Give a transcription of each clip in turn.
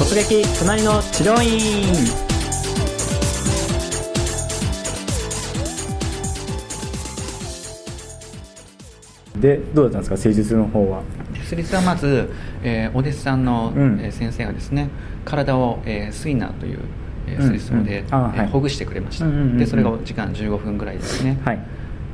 突撃隣の治療院。でどうだったんですか？施術の方は。施術はまず、えーお弟子さんの、先生がですね体を、えースイナーという、えーうん水槽で、うんあはい。えーほぐしてくれました、うんうんうんうん。でそれが時間15分ぐらいですね、はい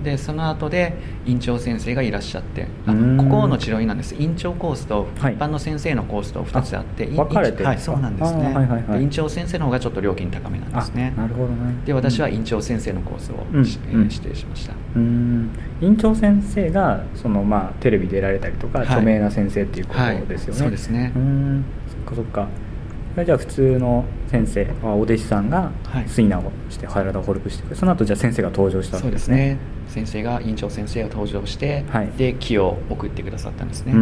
でその後で院長先生がいらっしゃってあうん。ここの治療院なんです。院長コースと一はい。般の先生のコースと2つあって、分かれてはいそうなんですね、はいはいはい。で院長先生の方がちょっと料金高めなんですね。あなるほどね。で私は院長先生のコースを、うんえー指定しました。うん。院長先生がその、まあ、テレビ出られたりとか、はい。著名な先生っていうことはいですよね、そうですね。うん。そっかそっかそれじゃあ普通の先生あお弟子さんがはい。スイナーをして体をホルプしてくれその後じゃあ先生が登場したわそうでけですすね。ね先生が院長先生が登場して、はい。で木を送ってくださったんですね、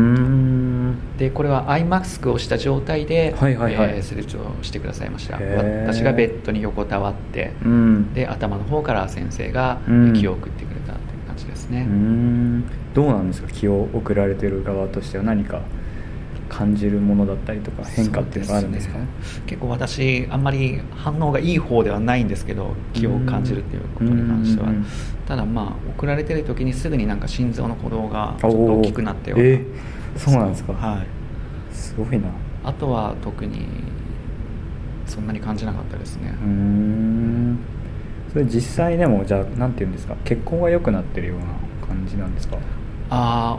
でこれはアイマスクをした状態で、はいはいはい。えー施術をしてくださいました。私がベッドに横たわって、うん。で頭の方から先生がうん。木を送ってくれたという感じですね、どうなんですか？気を送られてる側としては何か感じるものだったりとか変化っていうのがあるんですか？ね結構私あんまり反応がいい方ではないんですけど気を感じるっていうことに関しては。ただまあ送られてる時にすぐになんか心臓の鼓動がちょっと大きくなったよえーそうなんですか？はい。すごいな。あとは特にそんなに感じなかったですね。うーん。それ実際でもじゃあなんていうんですか？血行が良くなってるような感じなんですか？ああ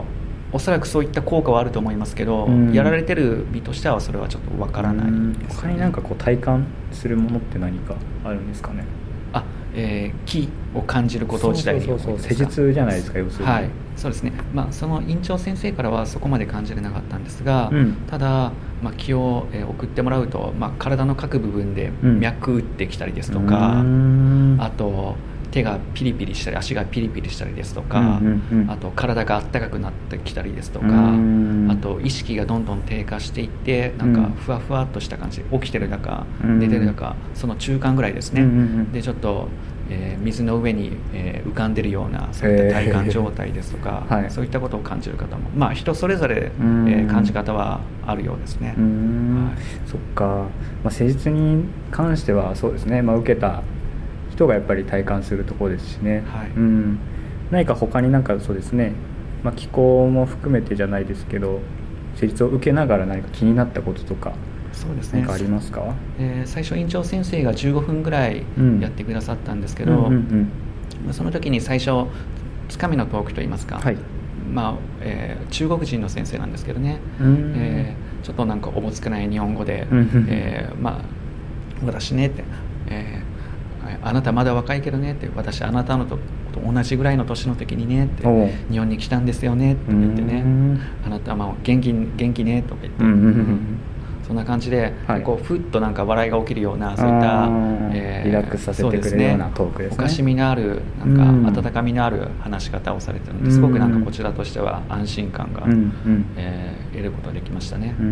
おそらくそういった効果はあると思いますけど、うん。やられてる身としてはそれはちょっとわからないね、他になんかこう体感するものって何かあるんですかね？あ、えー気を感じること自体に。そうそう施術じゃないですか要するに。はい。そうですね、まあ、その院長先生からはそこまで感じれなかったんですが、うん。ただ、まあ、気を、えー送ってもらうと、まあ、体の各部分でうん。脈打ってきたりですとか、ん。あと手がピリピリしたり足がピリピリしたりですとか、うんうんうん。あと体が温かくなってきたりですとか、うん。あと意識がどんどん低下していってなんかうん。ふわふわっとした感じ起きてるだかうん。寝てるだかその中間ぐらいですね、うんうんうんでちょっと、えー水の上に、えー浮かんでるようなそういった体感状態ですとか、はい。そういったことを感じる方もまあ人それぞれ、えん。ー感じ方はあるようですね。はい。そっか、まあ、施術に関してはそうですね、まあ、受けた人がやっぱり体感するところですしね、はい。うん、何か他になんかそうですね、まあ、気候も含めてじゃないですけど施術を受けながら何か気になったこととかそうですね。ありますか？えー最初院長先生が15分ぐらいうん。やってくださったんですけど、うんうんうん。まあその時に最初つかみのトークといいますか、はい。まあえー中国人の先生なんですけどね、うん。えーちょっとなんかおぼつかない日本語でうんうん「えーまあ、私ね」って、えーあなたまだ若いけどね」って「私あなたのとと同じぐらいの年の時にね」って。おう「日本に来たんですよね」とか言ってね。うん「あなたはまあ元気元気ね」とか言って、うん。うんうんそんな感じで、はい。こうふっとなんか笑いが起きるようなそういったあーリラックスさせてくれるようなトークですね。おかしみのあるうんなんか温かみのある話し方をされてるのですごくなんかこちらとしては安心感が、うん。うん。えー得ることができましたね、う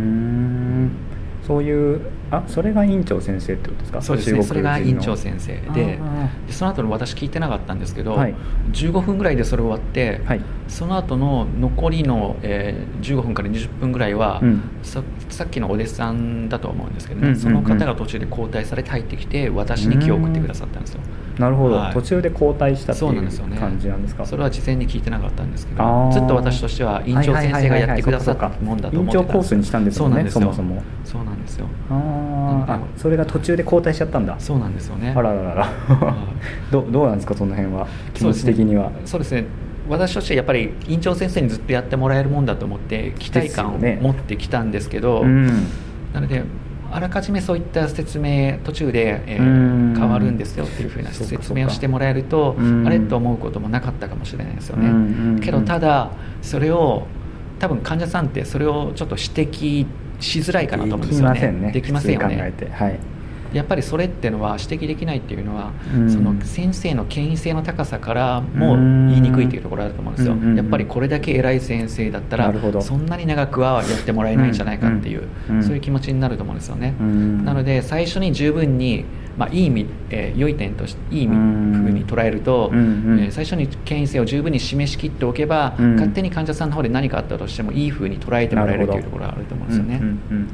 そういうあそれが院長先生ってことですか？そうですね。それが院長先生であでその後の私聞いてなかったんですけど、はい。15分ぐらいでそれ終わって、はい。その後の残りの、えー15分から20分ぐらいは、うん。ささっきのお弟子さんだと思うんですけどね、うんうんうん。その方が途中で交代されて入ってきて私に気を送ってくださったんですよ。なるほど、はい。途中で交代したっていそうなんですよね。う感じなんですか？それは事前に聞いてなかったんですけどずっと私としては院長先生がやってくださったもんだと思ってた院長コースにしたんですよねそうなんですよ。そもそも。そうなんですよ。あーあそれが途中で交代しちゃったんだ。そうなんですよね。あらららら。どどうなんですかその辺は？気持ち的には。そうですね。私としてはやっぱり院長先生にずっとやってもらえるもんだと思って期待感を持ってきたんですけどうん。なのであらかじめそういった説明途中で、えーうん。変わるんですよっていうふうな説明をしてもらえるとうん。あれと思うこともなかったかもしれないですよね、けどただそれを多分患者さんってそれをちょっと指摘しづらいかなと思うんですよね。できませんね。よねえて。はい。やっぱりそれっていうのは指摘できないっていうのは、うん。その先生の権威性の高さからも言いにくいっていうところあると思うんですよ、うん。うんうんやっぱりこれだけ偉い先生だったらそんなに長くはやってもらえないんじゃないかっていう、うん。うん。そういう気持ちになると思うんですよね、うん。なので最初に十分に、まあ、いい意味、えー良い点としていい意味うん風に捉えると、うんうんえー最初に権威性を十分に示しきっておけば、うん。勝手に患者さんの方で何かあったとしてもいい風に捉えてもらえるというところがあると思うんですよね、うんうんうん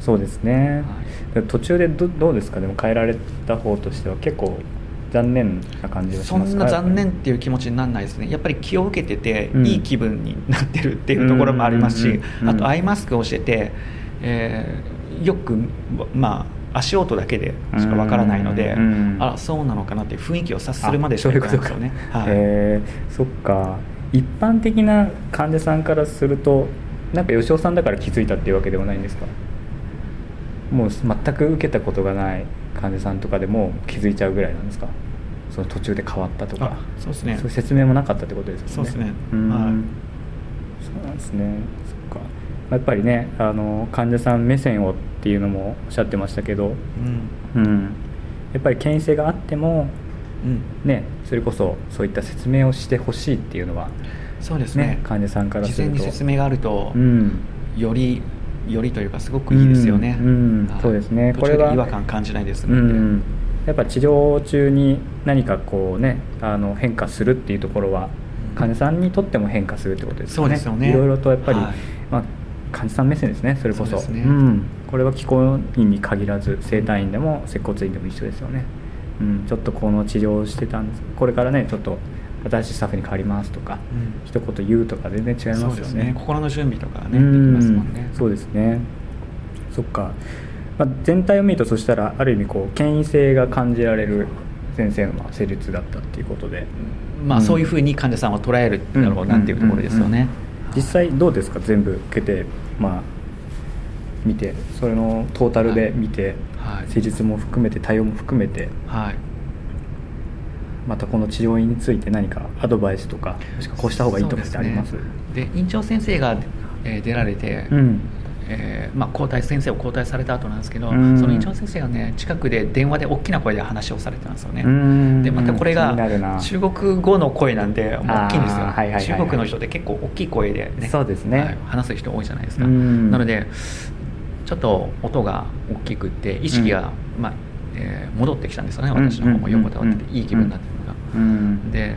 そうですね、は途中でどどうですか？でも変えられた方としては結構残念な感じがしそますか？んな残念っていう気持ちにならないですね。やっぱり気を受けてて、うん。いい気分になってるっていうところもありますし、うんうんうんうん。あとアイマスクをしてて、えーよくまあ足音だけでしかわからないので、あそうなのかなって雰囲気を察するまでしかいか。ないんですよね。あはい。へーそっか。一般的な患者さんからするとなんか吉尾さんだから気づいたっていうわけではないんですか？もう全く受けたことがない患者さんとかでも気づいちゃうぐらいなんですか？その途中で変わったとか。あそうですね。そういう説明もなかったってことですよね。そうですね。うん。はい。そうなんですね。そっか。やっぱりねあの患者さん目線をっていうのもおっしゃってましたけどうん。うん。やっぱり権威性があってもうん。ね、それこそそういった説明をしてほしいっていうのは、そうですね。ね患者さんからすると。事前に説明があると、うん。よりよりというかすごくいいですよね、うん。うん。はい。そうですね。途これは違和感感じないですうので、ん、やっぱ治療中に何かこうねあの変化するっていうところはうん。患者さんにとっても変化するってことですよね。そうですよね。いろいろとやっぱり、はい。まあ、患者さん目線ですねそれこそ。そうですね。ん、これは気候院に限らず整体院でも接骨院でも一緒ですよね、うん、ちょっとこの治療をしてたんです。これからねちょっと新しいスタッフに変わりますとか、うん。一言言うとか全然違いますよね。ね。心の準備とかねできうんますもんね。そうですね。そっか、まあ、全体を見るとそしたらある意味こう権威性が感じられる先生のまあ施術だったっていうことで。まあ、そういうふうに患者さんは捉えるだろうなっていうところですよね、うんうんうん実際どうですか？全部受けてまあ見てそれのトータルで見て、はい。施術も含めて対応も含めて。はい。またこの治療院について何かアドバイスとかもしくはこうした方がいいとかってあります？ですね。で院長先生が、えー出られて、うん。えーまあ、交代先生を交代された後なんですけど、うん。その院長先生がね近くで電話で大きな声で話をされてたんですよね、うん。でまたこれが中国語の声なんで大きいんですよ、はいはいはいはい。中国の人って結構大きい声でねそうですね。はい話す人多いじゃないですか、うん。なのでちょっと音が大きくって意識が、まあえー戻ってきたんですよね私の方も。横たわってていい気分になってるのが、うんで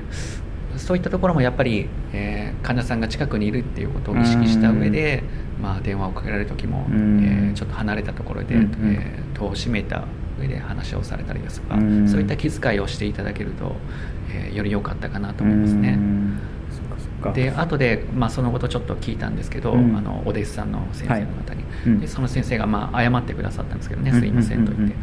そういったところもやっぱり、えー患者さんが近くにいるっていうことを意識した上で、まあ、電話をかけられる時も、うん。えーちょっと離れたところで、うんうんえー戸を閉めた上で話をされたりですとか、うんそういった気遣いをしていただけると、えーより良かったかなと思いますね。で後で、まあ、そのことちょっと聞いたんですけど、うん。あのお弟子さんの先生の方に、はい。うん。でその先生がまあ謝ってくださったんですけどね、うんすいませんと言って、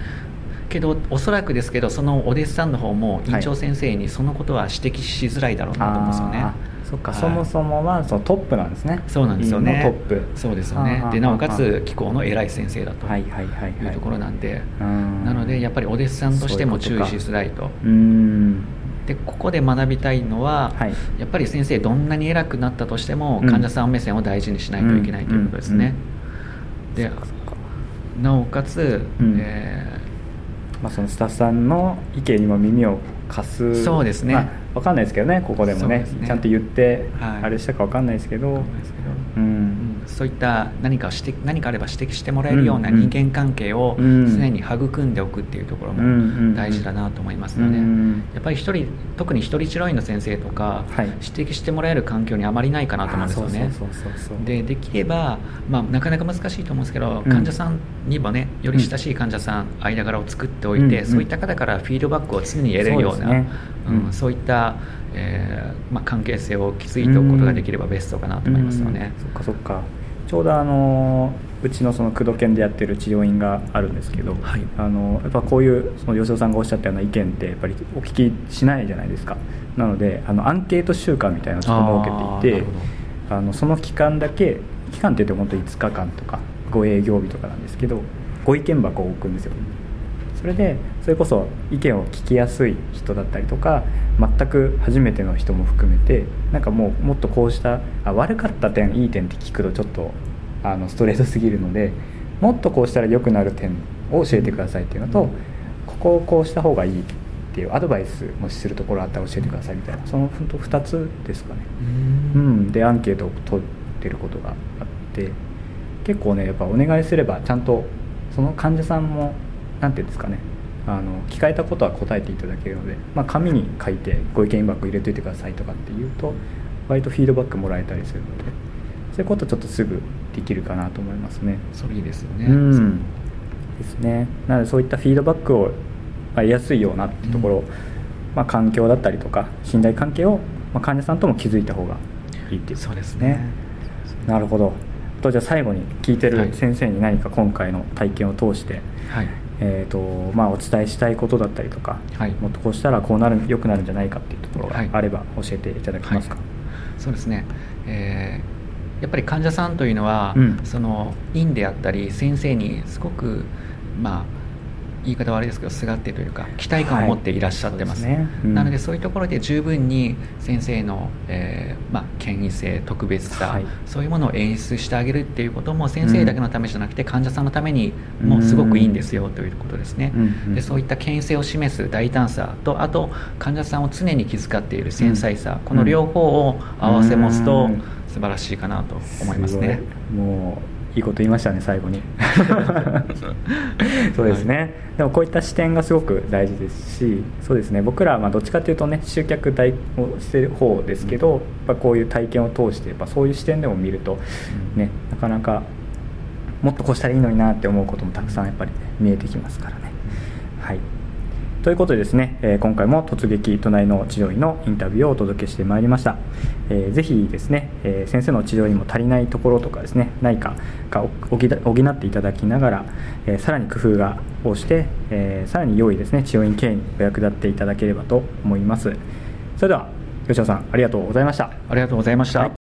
けどおそらくですけどそのお弟子さんの方もはい。院長先生にそのことは指摘しづらいだろうなと思うんですよね、そっか、はい。そもそもはそのトップなんですね。そうなんですよね。トップ。そうですよね。でなおかはつ気候の偉い先生だとはいうところなんで、うん。なのでやっぱりお弟子さんとしても注意しづらいと。うんでここで学びたいのは、はい。やっぱり先生どんなに偉くなったとしても、うん。患者さん目線を大事にしないといけないということですね、でそっかそっかなおかつ、うん。えまあ、そのスタッフさんの意見にも耳を貸す。そうですね。まあ、分かんないですけどねここでもね。ね。ちゃんと言って、はい。あれしたか分かんないですけど。ーわかんないですけど。うんうんそういった何かを指摘何かあれば指摘してもらえるような人間関係をうん常に育んでおくっていうところも大事だなと思いますので、うんやっぱり一人特に一人治療院の先生とか、はい。指摘してもらえる環境にあまりないかなと思うんですよね。でできれば、まあ、なかなか難しいと思うんですけど、うん。患者さんにもねより親しい患者さん、間柄を作っておいて、うんそういった方からフィードバックを常に得れるようなうんそういった、えーまあ、関係性を築いておくことができればベストかなと思いますよね。うんそっかそっか。ちょうどあのうちのその工藤研でやってる治療院があるんですけど、はい。あのやっぱこういうその吉尾さんがおっしゃったような意見ってやっぱりお聞きしないじゃないですか。なのであのアンケート週間みたいなのをちょっと設けていてあのその期間だけ期間って言っても本当5日間とか5営業日とかなんですけどご意見箱を置くんですよそれでそれこそ意見を聞きやすい人だったりとか全く初めての人も含めてなんかもうもっとこうしたあ悪かった点いい点って聞くとちょっとあのストレートすぎるのでもっとこうしたら良くなる点を教えてくださいっていうのと、うんここをこうした方がいいっていうアドバイスもするところあったら教えてくださいみたいなその本当2つですかね。ううんん、でアンケートを取ってることがあって結構ねやっぱお願いすればちゃんとその患者さんも何て言うんですかね。あの聞かれたことは答えていただけるので、まあ、紙に書いてご意見箱入れといてくださいとかって言うと割とフィードバックもらえたりするのでそういうことちょっとすぐできるかなと思いますね。それいいですよね、うん。ですね。なのでそういったフィードバックをまあ得やすいようなってところ、うん。まあ、環境だったりとか信頼関係を、まあ、患者さんとも築いた方がいいっていうことですね。なるほど。とじゃあ最後に聞いてはい。る先生に何か今回の体験を通して、はいえーとまあ、お伝えしたいことだったりとか、はい。もっとこうしたらこうなる良くなるんじゃないかっていうところがはい。あれば教えていただけますか、はい。そうですね、えーやっぱり患者さんというのは、うん。その院であったり先生にすごくまあ言い方悪いですけどすがってというか期待感を持っていらっしゃってます,、はいすね。うん。なのでそういうところで十分に先生の、えーまあ、権威性特別さ、はい。そういうものを演出してあげるっていうことも先生だけのためじゃなくて、患者さんのためにもすごくいいんですよということですね、うん。うん。でそういった権威性を示す大胆さとあと患者さんを常に気遣っている繊細さ、この両方を合わせ持つとうん。素晴らしいかなと思いますね。ごい。もういいこと言いましたね最後に。そうですね、でもこういった視点がすごく大事ですしそうですね。僕らはまあどっちかというとね集客大をしてる方ですけど、やっぱこういう体験を通してやっぱそういう視点でも見ると、うん。ねなかなかもっとこうしたらいいのになって思うこともたくさんやっぱり、ね、見えてきますからね。はいということでですね、えー今回も突撃隣の治療院のインタビューをお届けしてまいりました、えーぜひですね、えー先生の治療にも足りないところとかですね何かが補補っていただきながら、えーさらに工夫がをして、えーさらに良いですね治療院経営にお役立っていただければと思います。それでは吉野さんありがとうございました。ありがとうございました。はい